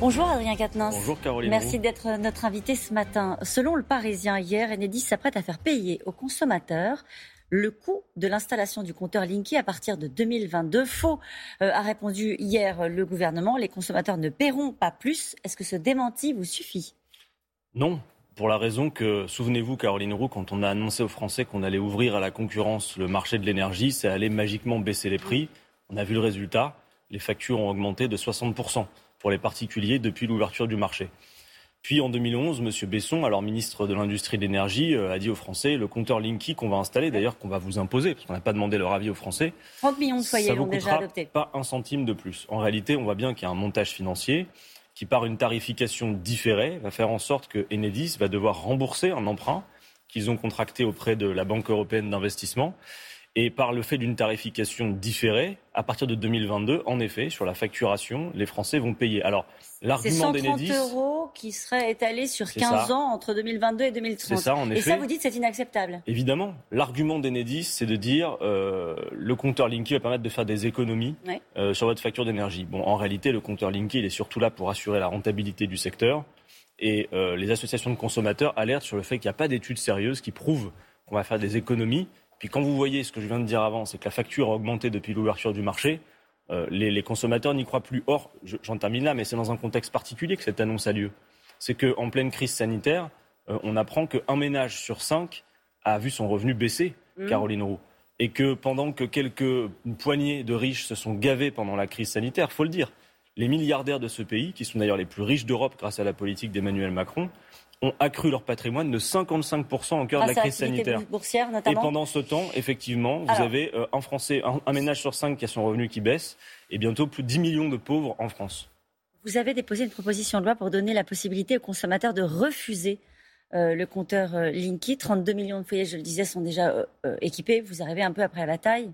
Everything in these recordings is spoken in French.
Bonjour Adrien Quatennens. Bonjour Caroline. Merci d'être notre invité ce matin. Selon le Parisien, hier, Enedis s'apprête à faire payer aux consommateurs le coût de l'installation du compteur Linky à partir de 2022. Faux, euh, a répondu hier le gouvernement. Les consommateurs ne paieront pas plus. Est-ce que ce démenti vous suffit? Non, pour la raison que, souvenez-vous, Caroline Roux, quand on a annoncé aux Français qu'on allait ouvrir à la concurrence le marché de l'énergie, ça allait magiquement baisser les prix. On a vu le résultat. Les factures ont augmenté de 60% pour les particuliers depuis l'ouverture du marché. Puis en 2011, M. Besson, alors ministre de l'Industrie et de l'Énergie, euh, a dit aux Français le compteur Linky qu'on va installer, d'ailleurs qu'on va vous imposer, parce qu'on n'a pas demandé leur avis aux Français. 30 millions de foyers l'ont déjà adopté. Pas un centime de plus. En réalité, on voit bien qu'il y a un montage financier qui, par une tarification différée, va faire en sorte que Enedis va devoir rembourser un emprunt qu'ils ont contracté auprès de la Banque européenne d'investissement et par le fait d'une tarification différée, à partir de 2022, en effet, sur la facturation, les Français vont payer. Alors, l'argument d'Enedis... C'est 130 euros qui seraient étalés sur 15 ans entre 2022 et 2030. Ça, en effet. Et ça, vous dites, c'est inacceptable Évidemment. L'argument d'Enedis, c'est de dire euh, le compteur Linky va permettre de faire des économies euh, sur votre facture d'énergie. Bon, en réalité, le compteur Linky, il est surtout là pour assurer la rentabilité du secteur. Et euh, les associations de consommateurs alertent sur le fait qu'il n'y a pas d'études sérieuses qui prouvent qu'on va faire des économies puis quand vous voyez ce que je viens de dire avant, c'est que la facture a augmenté depuis l'ouverture du marché, euh, les, consommateurs n'y croient plus. Or, j'en termine là, mais c'est dans un contexte particulier que cette annonce a lieu. C'est qu'en pleine crise sanitaire, euh, on apprend qu'un ménage sur cinq a vu son revenu baisser, mmh. Caroline Roux. Et que pendant que quelques poignées de riches se sont gavés pendant la crise sanitaire, faut le dire, les milliardaires de ce pays, qui sont d'ailleurs les plus riches d'Europe grâce à la politique d'Emmanuel Macron, ont accru leur patrimoine de 55% en cœur de la crise sanitaire. Et pendant ce temps, effectivement, vous avez euh, un Français, un, ménage sur cinq qui a son revenu qui baisse, et bientôt plus de 10 millions de pauvres en France. Vous avez déposé une proposition de loi pour donner la possibilité aux consommateurs de refuser euh, le compteur euh, Linky. 32 millions de foyers, je le disais, sont déjà équipés. Vous arrivez un peu après la taille.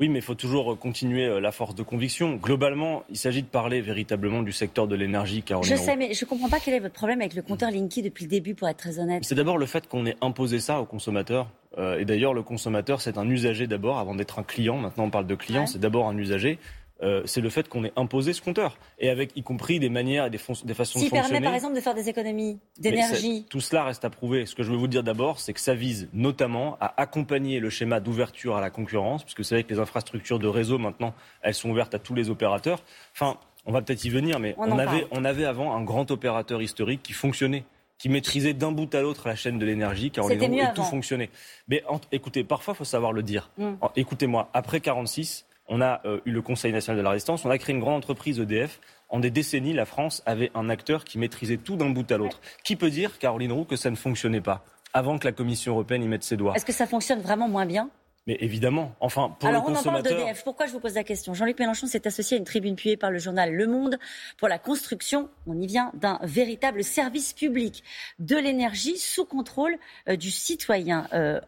Oui, mais il faut toujours continuer euh, la force de conviction. Globalement, il s'agit de parler véritablement du secteur de l'énergie. Je sais, mais je ne comprends pas quel est votre problème avec le compteur Linky depuis le début, pour être très honnête. C'est d'abord le fait qu'on ait imposé ça aux consommateurs. Euh, et d'ailleurs, le consommateur, c'est un usager d'abord, avant d'être un client. Maintenant, on parle de client, c'est d'abord un usager. Euh, c'est le fait qu'on ait imposé ce compteur, et avec y compris des manières et des, façons de fonctionner. Permet par exemple de faire des économies d'énergie. Tout cela reste à prouver. Ce que je veux vous dire d'abord, c'est que ça vise notamment à accompagner le schéma d'ouverture à la concurrence, puisque c'est vrai que les infrastructures de réseau maintenant, elles sont ouvertes à tous les opérateurs. Enfin, on va peut-être y venir, mais on, avait, on avait avant un grand opérateur historique qui fonctionnait qui maîtrisait d'un bout à l'autre la chaîne de l'énergie, car on et tout fonctionnait. Mais écoutez, parfois, il faut savoir le dire. Mm. Écoutez-moi, après 46, on a euh, eu le Conseil national de la résistance, on a créé une grande entreprise EDF. En des décennies, la France avait un acteur qui maîtrisait tout d'un bout à l'autre. Qui peut dire, Caroline Roux, que ça ne fonctionnait pas avant que la Commission européenne y mette ses doigts? Est-ce que ça fonctionne vraiment moins bien? Mais évidemment, enfin, pour Alors, le consommateur... on en parle d'EDF. Pourquoi je vous pose la question? Jean-Luc Mélenchon s'est associé à une tribune puée par le journal Le Monde pour la construction, on y vient, d'un véritable service public de l'énergie sous contrôle euh, du citoyen. Euh,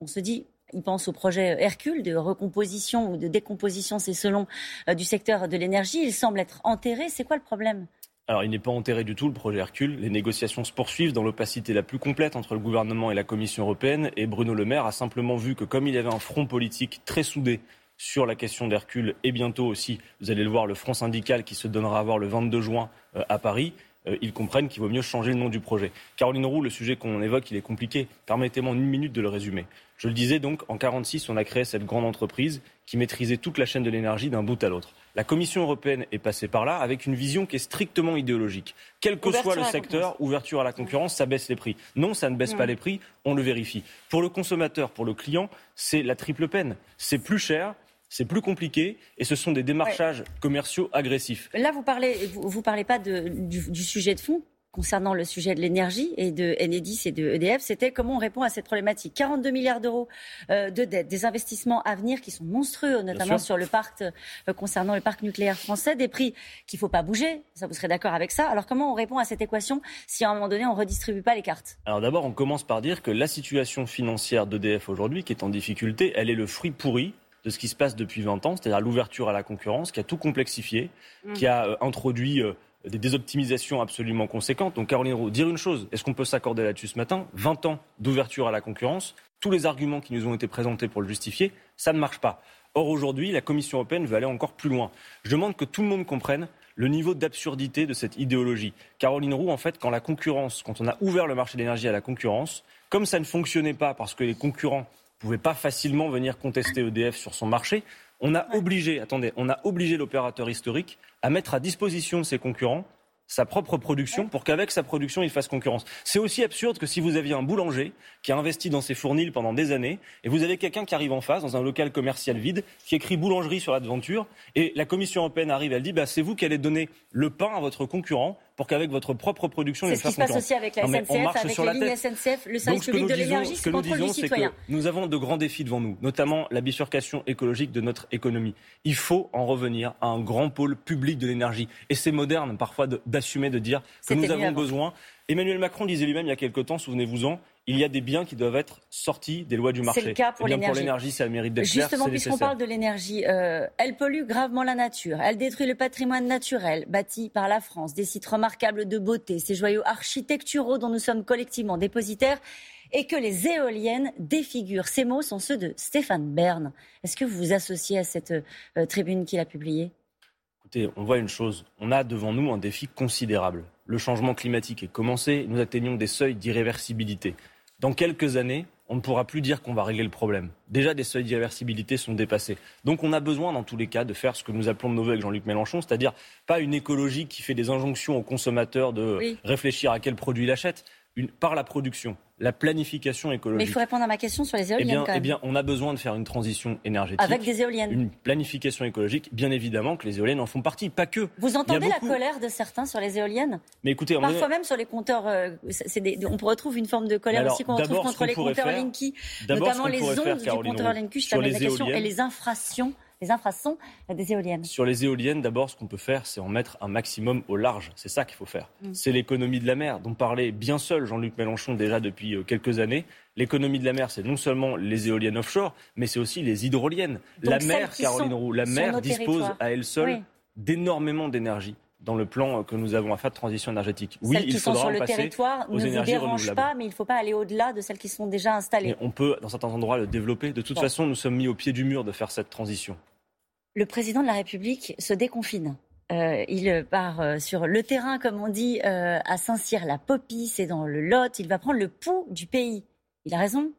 on se dit, il pense au projet Hercule de recomposition ou de décomposition, c'est selon euh, du secteur de l'énergie. Il semble être enterré. C'est quoi le problème? Alors, il n'est pas enterré du tout, le projet Hercule. Les négociations se poursuivent dans l'opacité la plus complète entre le gouvernement et la Commission européenne. Et Bruno Le Maire a simplement vu que comme il avait un front politique très soudé sur la question d'Hercule et bientôt aussi, vous allez le voir, le front syndical qui se donnera à voir le 22 juin euh, à Paris, euh, ils comprennent qu'il vaut mieux changer le nom du projet. Caroline Roux, le sujet qu'on évoque, il est compliqué. Permettez-moi une minute de le résumer. Je le disais donc, en 1946, on a créé cette grande entreprise qui maîtrisait toute la chaîne de l'énergie d'un bout à l'autre. La Commission européenne est passée par là avec une vision qui est strictement idéologique. Quel que soit le secteur, ouverture à la concurrence, ça baisse les prix. Non, ça ne baisse pas les prix, on le vérifie. Pour le consommateur, pour le client, c'est la triple peine. C'est plus cher, c'est plus compliqué et ce sont des démarchages commerciaux agressifs. Là, vous parlez, vous, parlez pas du, sujet de fond concernant le sujet de l'énergie et de Enedis et de EDF, c'était comment on répond à cette problématique. 42 milliards d'euros euh, de dettes, des investissements à venir qui sont monstrueux, notamment sur le parc, euh, concernant le parc nucléaire français, des prix qu'il ne faut pas bouger, ça vous serez d'accord avec ça. Alors comment on répond à cette équation si à un moment donné on ne redistribue pas les cartes? Alors d'abord, on commence par dire que la situation financière d'EDF aujourd'hui, qui est en difficulté, elle est le fruit pourri de ce qui se passe depuis 20 ans, c'est-à-dire l'ouverture à la concurrence, qui a tout complexifié, mmh. qui a euh, introduit des désoptimisations absolument conséquentes. Donc Caroline Roux, dire une chose, est-ce qu'on peut s'accorder là-dessus ce matin? 20 ans d'ouverture à la concurrence, tous les arguments qui nous ont été présentés pour le justifier, ça ne marche pas. Or aujourd'hui, la Commission européenne veut aller encore plus loin. Je demande que tout le monde comprenne le niveau d'absurdité de cette idéologie. Caroline Roux, en fait, quand la concurrence, quand on a ouvert le marché de l'énergie à la concurrence, comme ça ne fonctionnait pas parce que les concurrents ne pouvaient pas facilement venir contester EDF sur son marché, on a obligé, attendez, on a obligé l'opérateur historique à mettre à disposition de ses concurrents sa propre production pour qu'avec sa production, il fasse concurrence. C'est aussi absurde que si vous aviez un boulanger qui a investi dans ses fournils pendant des années et vous avez quelqu'un qui arrive en face dans un local commercial vide qui écrit boulangerie sur la devanture et la Commission européenne arrive, elle dit bah, c'est vous qui allez donner le pain à votre concurrent pour qu'avec votre propre production, il fasse concurrence. C'est ce qui se passe aussi avec la SNCF, avec les lignes SNCF, le service public de l'énergie, ce que nous disons, c'est que nous avons de grands défis devant nous, notamment la bifurcation écologique de notre économie. Il faut en revenir à un grand pôle public de l'énergie. Et c'est moderne parfois d'assumer de, dire que nous avons besoin. Emmanuel Macron disait lui-même il y a quelque temps, souvenez-vous-en, il y a des biens qui doivent être sortis des lois du marché. C'est le cas pour eh l'énergie. ça mérite d'être Justement, puisqu'on parle de l'énergie, euh, elle pollue gravement la nature. Elle détruit le patrimoine naturel bâti par la France, des sites remarquables de beauté, ces joyaux architecturaux dont nous sommes collectivement dépositaires et que les éoliennes défigurent. Ces mots sont ceux de Stéphane Bern. Est-ce que vous vous associez à cette euh, tribune qu'il a publiée? Écoutez, on voit une chose. On a devant nous un défi considérable. Le changement climatique est commencé. Nous atteignons des seuils d'irréversibilité. Dans quelques années, on ne pourra plus dire qu'on va régler le problème. Déjà, des seuils d'irréversibilité sont dépassés. Donc, on a besoin, dans tous les cas, de faire ce que nous appelons de nos voeux avec Jean-Luc Mélenchon, c'est-à-dire pas une écologie qui fait des injonctions aux consommateurs de réfléchir à quel produit il achète, par la production, la planification écologique. Mais il faut répondre à ma question sur les éoliennes. Eh bien, quand même. eh bien, on a besoin de faire une transition énergétique. Avec des éoliennes. Une planification écologique, bien évidemment que les éoliennes en font partie, pas que. Vous entendez la colère de certains sur les éoliennes? Mais écoutez, Parfois même sur les compteurs, euh, on retrouve une forme de colère aussi qu'on retrouve contre les compteurs Linky, notamment les ondes du compteur Linky, je la question, et les infractions les infrasons des éoliennes Sur les éoliennes, d'abord, ce qu'on peut faire, c'est en mettre un maximum au large. C'est ça qu'il faut faire. Mm. C'est l'économie de la mer, dont parlait bien seul Jean-Luc Mélenchon déjà depuis euh, quelques années. L'économie de la mer, c'est non seulement les éoliennes offshore, mais c'est aussi les hydroliennes. la mer, Caroline Roux, la mer dispose à elle seule d'énormément d'énergie dans le plan que nous avons à faire de transition énergétique. Oui, celles qui sont sur le territoire ne vous dérangent pas, mais il ne faut pas aller au-delà de celles qui sont déjà installées. on peut, dans certains endroits, le développer. De toute façon, nous sommes mis au pied du mur de faire cette transition le président de la République se déconfine. Euh, il part euh, sur le terrain, comme on dit, euh, à Saint-Cyr, la Popie, c'est dans le Lot. Il va prendre le pouls du pays. Il a raison.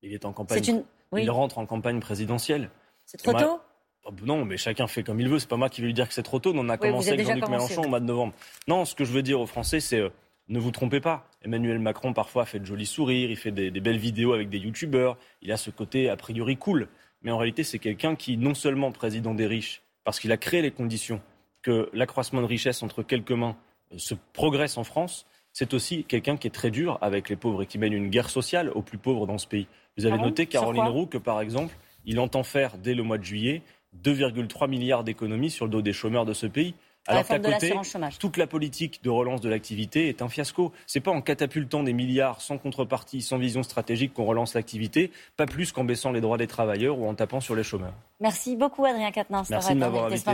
Il est en campagne. Il rentre en campagne présidentielle. C'est trop tôt oh, Non, mais chacun fait comme il veut. C'est pas moi qui vais lui dire que c'est trop tôt. On a commencé avec Jean-Luc Mélenchon au mois de novembre. Non, ce que je veux dire aux Français, c'est ne vous trompez pas. Emmanuel Macron parfois fait de jolis sourires, il fait des, des belles vidéos avec des youtubeurs. Il a ce côté a priori cool mais en réalité, c'est quelqu'un qui, non seulement président des riches, parce qu'il a créé les conditions que l'accroissement de richesse entre quelques mains euh, se progresse en France, c'est aussi quelqu'un qui est très dur avec les pauvres et qui mène une guerre sociale aux plus pauvres dans ce pays. Vous avez ah noté, Caroline Roux, que par exemple, il entend faire dès le mois de juillet 2,3 milliards d'économies sur le dos des chômeurs de ce pays. Alors qu'à côté, toute la politique de relance de l'activité est un fiasco. C'est pas en catapultant des milliards sans contrepartie, sans vision stratégique qu'on relance l'activité, pas plus qu'en baissant les droits des travailleurs ou en tapant sur les chômeurs. Merci beaucoup Adrien Quatennens Merci de m'avoir invité.